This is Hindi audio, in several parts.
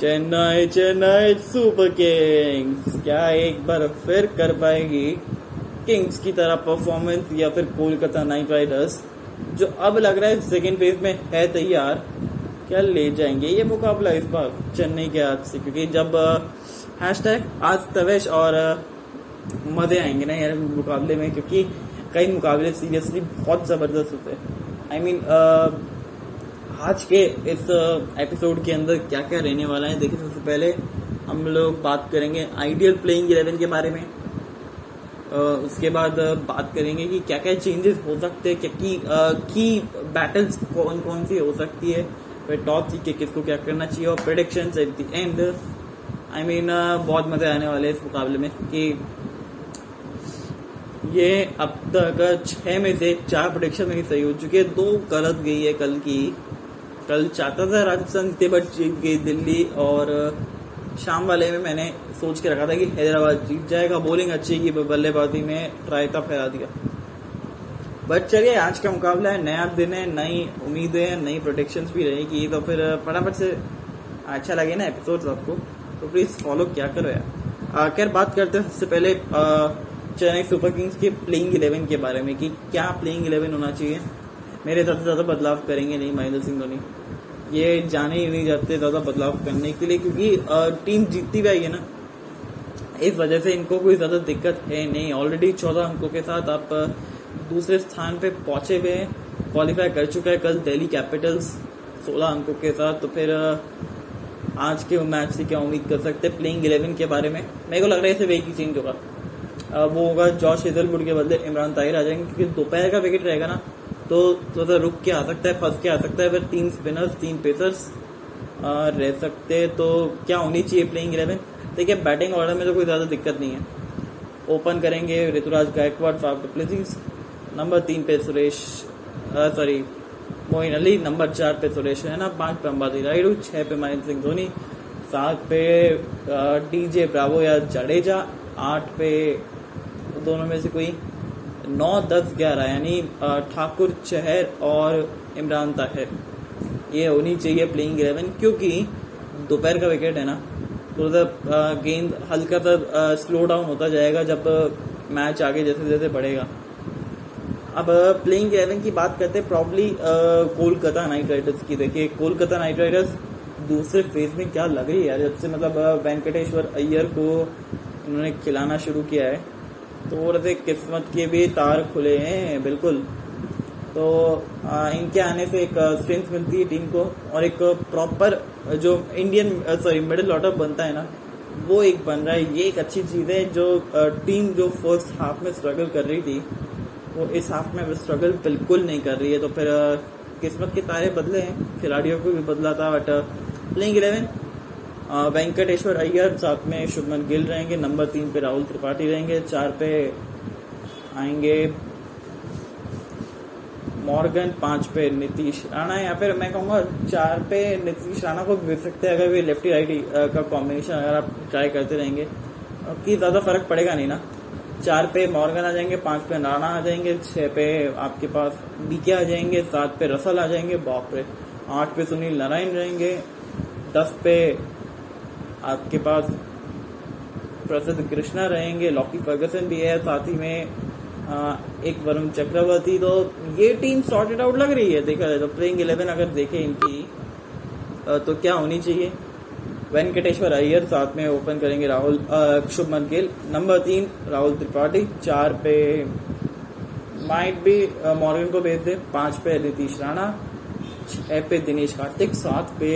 Chennai Chennai Super Kings. क्या एक बार फिर कर पाएगी किंग्स की तरह परफॉर्मेंस या फिर कोलकाता नाइट राइडर्स, जो अब लग रहा है सेकेंड फ़ेज़ में है तैयार। क्या ले जाएँगे ये मुकाबला इस बार चेन्नई के हाथ से? क्योंकि जब हैश टैग आज तवेश और मज़े आएँगे ना यार मुकाबले में, क्योंकि कई मुकाबले सीरियसली बहुत ज़बरदस्त होते हैं। आई मीन आज के इस एपिसोड के अंदर क्या क्या रहने वाला है, देखिए सबसे पहले हम लोग बात करेंगे आइडियल प्लेइंग इलेवन के बारे में। उसके बाद बात करेंगे कि क्या क्या चेंजेस हो सकते हैं क्या की की बैटल्स कौन कौन सी हो सकती है, फिर टॉप सीख के किसको क्या करना चाहिए और prediction at the end I mean बहुत मज़े आने वाले इस मुकाबले में कि ये अब तक छह में से चार प्रोडिक्शन मेरी सही हो चुकी है, दो गलत गई है कल की। कल चाहता था राजस्थान जीते बट जीत गई दिल्ली और शाम वाले में मैंने सोच के रखा था कि हैदराबाद जीत जाएगा बॉलिंग अच्छी की बल्लेबाजी में ट्राई था फैला दिया। बट चलिए आज का मुकाबला है नया दिन है नई उम्मीदें हैं नई प्रोटेक्शन भी रहेगी तो फिर फटाफट से अच्छा लगे ना एपिसोड आपको तो प्लीज़ फॉलो क्या करो यार। आ, खैर बात करते हैं सबसे पहले चेन्नई सुपर किंग्स के प्लेइंग इलेवन के बारे में कि क्या प्लेइंग इलेवन होना चाहिए। मेरे सबसे ज़्यादा बदलाव करेंगे नहीं, महेंद्र सिंह धोनी। ये जाने ही नहीं जाते ज़्यादा बदलाव करने के लिए, क्योंकि टीम जीतती भी आई है ना। इस वजह से इनको कोई ज़्यादा दिक्कत है नहीं। ऑलरेडी चौदह अंकों के साथ आप दूसरे स्थान पे पहुँचे हुए हैं। क्वालिफाई कर चुका है कल दिल्ली कैपिटल्स सोलह अंकों के साथ। तो फिर आज के मैच से क्या उम्मीद कर सकते हैं? प्लेइंग इलेवन के बारे में। मेरे को लग रहा है सिर्फ़ एक ही चेंज होगा। वो होगा जॉश हेजलवुड के बदले इमरान ताहिर आ जाएँगे, क्योंकि दोपहर का विकेट रहेगा ना। तो थोड़ा सा रुक के आ सकता है, फंस के आ सकता है, फिर तीन स्पिनर्स तीन पेसर्स रह सकते तो क्या होनी चाहिए प्लेइंग इलेवन देखिए बैटिंग ऑर्डर में तो कोई ज़्यादा दिक्कत नहीं है। ओपन करेंगे Ruturaj Gaikwad Faf du Plessis number तीन पे सुरेश सॉरी मोइन अली नंबर चार पे सुरेश रैना, पाँच पे अंबाती रायडू छह पे महेंद्र सिंह धोनी, सात पे डीजे ब्रावो या जडेजा आठ पे दोनों में से कोई नौ, दस, ग्यारह, यानी ठाकुर चहर और इमरान ताहिर। ये होनी चाहिए प्लेइंग इलेवन क्योंकि दोपहर का विकेट है ना तो मतलब गेंद हल्का सा स्लो डाउन होता जाएगा जब मैच आगे जैसे जैसे बढ़ेगा। अब प्लेइंग इलेवन की बात करते हैं प्रॉब्ली कोलकाता नाइट राइडर्स की। देखिए, कोलकाता नाइट राइडर्स दूसरे फ़ेज़ में क्या लग रही है जब से मतलब वेंकटेश्वर अय्यर को उन्होंने खिलाना शुरू किया है तो थोड़े से किस्मत के भी तार खुले हैं बिल्कुल। तो आ, इनके आने से एक स्ट्रेंथ मिलती है टीम को और एक प्रॉपर जो इंडियन सॉरी मिडिल ऑर्डर बनता है ना वो एक बन रहा है। ये एक अच्छी चीज़ है जो टीम जो फ़र्स्ट हाफ़ में स्ट्रगल कर रही थी वो इस हाफ़ में स्ट्रगल बिल्कुल नहीं कर रही है। तो फिर किस्मत के तारे बदले हैं खिलाड़ियों को भी बदला था but playing eleven Venkateshwar Iyer, साथ में शुभमन गिल रहेंगे, नंबर तीन पे राहुल त्रिपाठी रहेंगे, चार पे आएँगे मॉर्गन, पाँच पे नीतीश राणा। या फिर मैं कहूँगा, चार पे नीतीश राणा को भी सकते हैं, अगर वे लेफ्टी राइटी का कॉम्बिनेशन अगर आप ट्राई करते रहेंगे। कि ज़्यादा फ़र्क पड़ेगा नहीं ना। चार पे मॉर्गन आ जाएँगे, पाँच पे राणा आ जाएँगे, छह पे आपके पास बीके आ जाएँगे, सात पे रसल आ जाएँगे, बाप रे। आठ पे सुनील नारायण रहेंगे, दस पे आपके पास प्रसिद्ध कृष्णा रहेंगे लॉकी फर्गसन भी है साथ ही में आ, एक वरुण चक्रवर्ती तो ये टीम सॉर्टेड आउट लग रही है देखा जाए तो प्लेइंग इलेवन अगर देखें इनकी आ, तो क्या होनी चाहिए? वेंकटेश्वर अय्यर साथ में ओपन करेंगे राहुल शुभमन गिल नंबर तीन राहुल त्रिपाठी चार पे माइट भी मॉर्गन को भेज दे पाँच पे नीतीश राणा छह पे दिनेश कार्तिक सात पे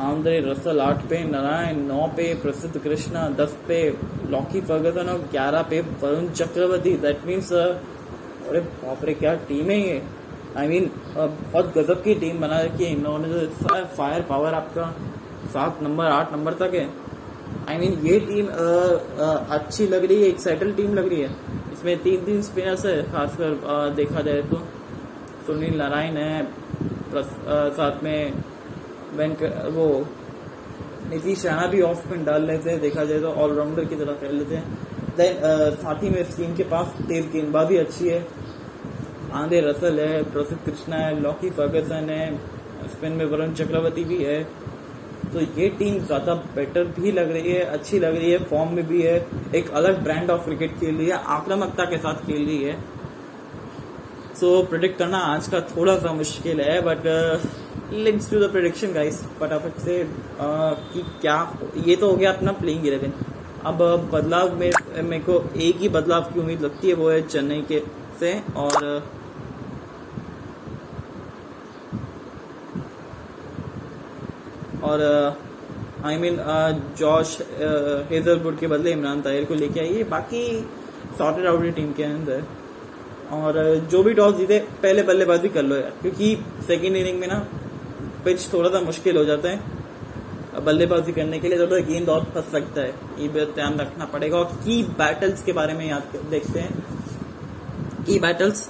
आंद्रे रसल आठ पे नारायण नौ पे प्रसिद्ध कृष्णा दस पे लॉकी फर्गसन और ग्यारह पे वरुण चक्रवर्ती। दैट मीन्स अरे बाप रे क्या टीम है ये? आई मीन mean, बहुत गजब की टीम बना रखी है इन्होंने जो फायर पावर आपका सात नंबर आठ नंबर तक है। आई I मीन mean, ये टीम अ, अ, अच्छी लग रही है एक सेटल टीम लग रही है। इसमें तीन तीन स्पिनर्स है खासकर देखा जाए तो। सुनील नारायण है साथ में बैंक वो नीतीश राणा भी ऑफ़ स्पिन डाल लेते हैं, देखा जाए तो ऑलराउंडर की तरह खेल लेते हैं। देन साथ ही में इस टीम के पास तेज गेंदबाजी अच्छी है। आंधे रसल है, प्रसिद्ध कृष्णा है लॉकी फर्गसन है स्पिन में वरुण चक्रवर्ती भी है। तो ये टीम ज़्यादा बेटर भी लग रही है, अच्छी लग रही है फॉर्म में भी है। एक अलग ब्रांड ऑफ़ क्रिकेट खेल रही है, आक्रामकता के साथ खेल रही है। सो so, प्रिडिक्ट करना आज का थोड़ा सा मुश्किल है but links to the prediction guys फटाफट से uh, कि क्या ये तो हो गया अपना प्लेइंग इलेवन अब बदलाव में मेरे को एक ही बदलाव की उम्मीद लगती है वो है चेन्नई के से और और आई मीन जॉश हेजलवुड के बदले इमरान ताहिर को लेके आइए। बाकी सॉर्टेड आउट टीम के अंदर। और जो भी टॉस जीते, पहले बल्लेबाजी कर लो यार। क्योंकि सेकेंड इनिंग में ना पिच थोड़ा सा मुश्किल हो जाता है। बल्लेबाजी करने के लिए थोड़ा गेंद और फंस सकता है। ये भी ध्यान रखना पड़ेगा। और की बैटल्स के बारे में याद देखते हैं। की बैटल्स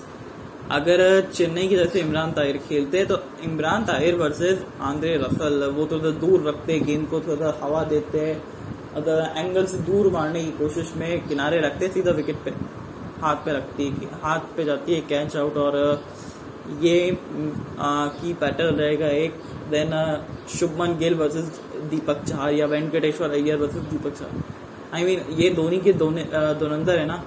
अगर, चेन्नई की तरफ़ से इमरान ताहिर खेलते तो Imran Tahir versus Andre Russell वो थोड़ा दूर रखते गेंद को थोड़ा हवा देते अगर एंगल से दूर मारने की कोशिश में किनारे रखते सीधा विकेट पे। हाथ पे रखती है हाथ पे जाती है कैच आउट और ये की पैटर्न रहेगा एक देन शुभमन गिल वर्सेस दीपक चार या वेंकटेश्वर अय्यर वर्सेस दीपक चार आई मीन ये धोनी के दोनंदर है ना?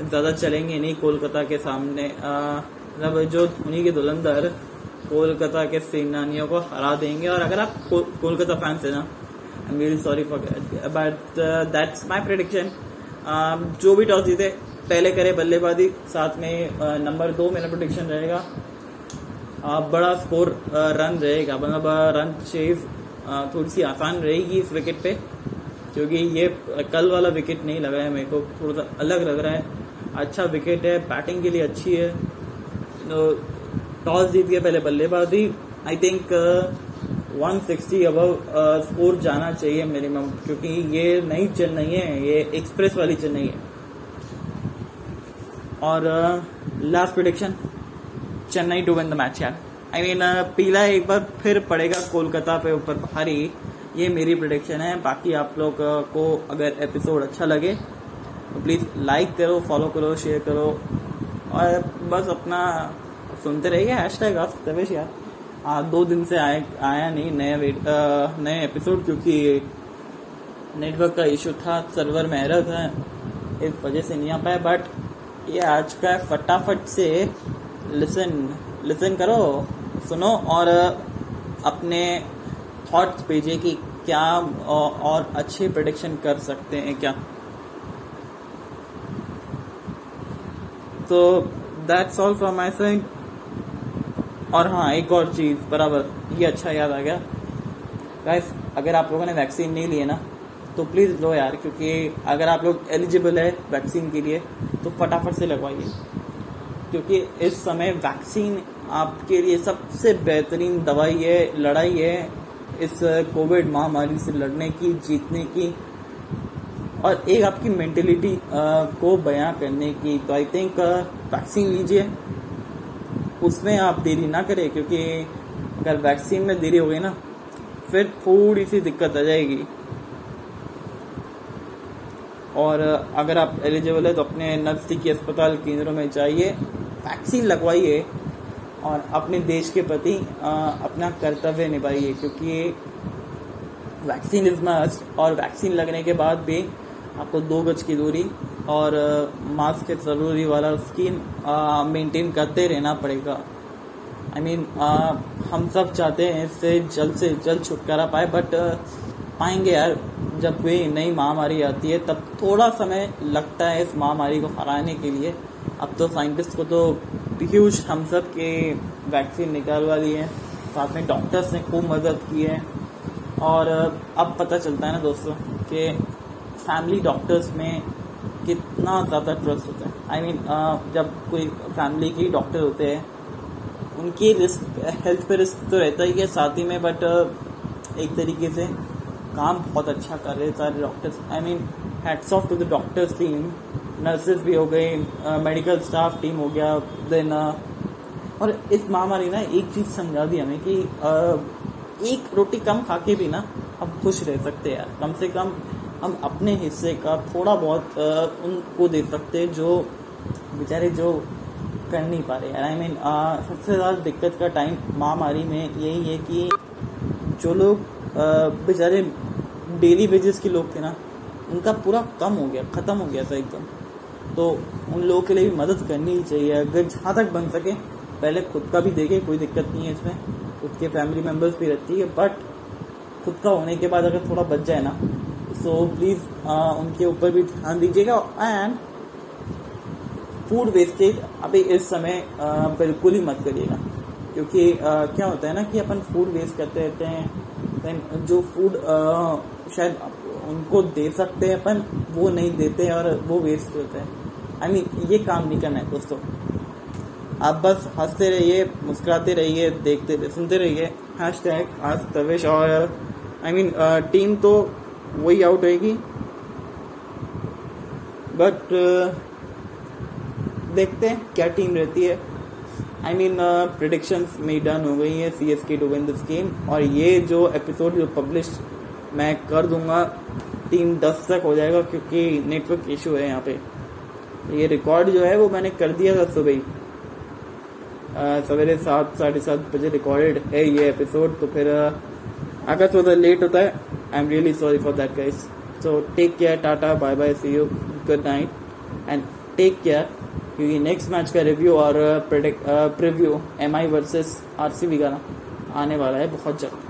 ज़्यादा चलेंगे नहीं कोलकाता के सामने। मतलब जो धोनी के दुलंदर कोलकाता के सेनानियों को हरा देंगे। और अगर आप कोलकाता फैंस है ना I am really sorry for but that's my prediction जो भी टॉस जीते पहले करे, बल्लेबाजी, साथ में नंबर दो मेरा प्रोडिक्शन रहेगा। आप बड़ा स्कोर रन रहेगा मतलब रन चेज थोड़ी सी आसान रहेगी इस विकेट पे, क्योंकि ये कल वाला विकेट नहीं लगा है मेरे को थोड़ा सा अलग लग रहा है। अच्छा विकेट है बैटिंग के लिए अच्छी है। तो टॉस जीत के पहले बल्लेबाजी। आई थिंक 160 अबव स्कोर जाना चाहिए मिनिमम क्योंकि ये नई चेन्नई है, ये एक्सप्रेस वाली चेन्नई है। और last prediction Chennai to win the match यार। आई मीन पीला एक बार फिर पड़ेगा कोलकाता पे ऊपर भारी ये मेरी प्रोडिक्शन है। बाकी आप लोग को अगर एपिसोड अच्छा लगे तो प्लीज़ लाइक करो फॉलो करो शेयर करो। और बस अपना सुनते रहिए। हैश टैग तवेश यार। आ, दो दिन से आए आया नहीं नए नए एपिसोड क्योंकि नेटवर्क का इशू था सर्वर में एरर था इस वजह से नहीं आ पाया। बट ये आज का फटाफट से। लिसन लिसन करो, सुनो और अपने थॉट्स भेजिए कि क्या और अच्छे प्रोडिक्शन कर सकते हैं क्या। तो that's all from my side और हाँ एक और चीज़, बराबर, ये अच्छा याद आ गया। गाइस अगर आप लोगों ने वैक्सीन नहीं लिए ना तो प्लीज़ लो यार, क्योंकि अगर आप लोग एलिजिबल है वैक्सीन के लिए तो फटाफट से लगवाइए। क्योंकि इस समय वैक्सीन आपके लिए सबसे बेहतरीन दवाई है, लड़ाई है इस कोविड महामारी से लड़ने की, जीतने की और एक आपकी मेंटेलिटी को बयां करने की। तो आई थिंक वैक्सीन लीजिए। उसमें आप देरी ना करें, क्योंकि अगर वैक्सीन में देरी हो गई ना, फिर थोड़ी सी दिक्कत आ जाएगी। और अगर आप एलिजिबल है तो अपने नज़दीकी अस्पताल केंद्रों में जाइए वैक्सीन लगवाइए और अपने देश के प्रति अपना कर्तव्य निभाइए क्योंकि वैक्सीन इज़ मस्ट और वैक्सीन लगने के बाद भी आपको दो गज की दूरी और मास्क के ज़रूरी वाला स्किन मेंटेन करते रहना पड़ेगा। आई I मीन mean, हम सब चाहते हैं इससे जल्द से जल्द छुटकारा पाए बट पाएँगे यार जब कोई नई महामारी आती है तब थोड़ा समय लगता है इस महामारी को हराने के लिए। अब तो साइंटिस्ट को तो ह्यूज हम सब के वैक्सीन निकालवा दी है। साथ में डॉक्टर्स ने खूब मदद की है। और अब पता चलता है ना दोस्तों कि फैमिली डॉक्टर्स में कितना ज़्यादा ट्रस्ट होता है। आई I मीन mean, जब कोई फैमिली के डॉक्टर होते हैं उनकी रिस्क हेल्थ पे रिस्क तो रहता ही है साथ ही में बट एक तरीके से काम बहुत अच्छा कर रहे सारे doctors I mean heads off to the doctors team nurses भी हो गई मेडिकल स्टाफ टीम हो गया देन और इस महामारी ना एक चीज़ समझा दी हमें कि एक रोटी कम खा के भी ना हम खुश रह सकते हैं यार. कम से कम हम अपने हिस्से का थोड़ा बहुत उनको दे सकते जो बेचारे जो कर नहीं पा रहे आई मीन सबसे ज़्यादा दिक्कत का टाइम महामारी में यही है कि जो लोग बेचारे डेली वेजेस के लोग थे ना उनका पूरा कम हो गया ख़त्म हो गया था एकदम। तो उन लोगों के लिए भी मदद करनी ही चाहिए अगर जहाँ तक बन सके पहले खुद का भी देखे कोई दिक्कत नहीं है इसमें। खुद के फैमिली मेंबर्स भी रहती है बट खुद का होने के बाद अगर थोड़ा बच जाए ना सो प्लीज़ उनके ऊपर भी ध्यान दीजिएगा। एंड फ़ूड वेस्टेज अभी इस समय बिल्कुल ही मत करिएगा क्योंकि आ, क्या होता है ना कि अपन फ़ूड वेस्ट करते रहते हैं देन जो फ़ूड शायद उनको दे सकते हैं अपन वो नहीं देते और वो वेस्ट होते हैं। आई I मीन mean, ये काम नहीं करना है दोस्तों। आप बस हँसते रहिए मुस्कुराते रहिए देखते रहिए सुनते रहिए। हैश टैग आज तवेश और आई मीन टीम तो वही आउट होगी बट देखते हैं क्या टीम रहती है। आई मीन प्रिडिक्शन मेरी डन हो गई है C S K to win this game और ये जो एपिसोड जो पब्लिश मैं कर दूँगा। तीन दस तक हो जाएगा क्योंकि नेटवर्क इशू है यहाँ पे। ये रिकॉर्ड जो है वो मैंने कर दिया था सुबह ही। सवेरे सात, साढ़े सात बजे रिकॉर्डेड है ये एपिसोड तो फिर अगर थोड़ा लेट होता है I am really sorry for that guys so take care tata bye bye see you good night and take care क्योंकि नेक्स्ट मैच का रिव्यू और preview M I versus R C B का आने वाला है बहुत जल्द।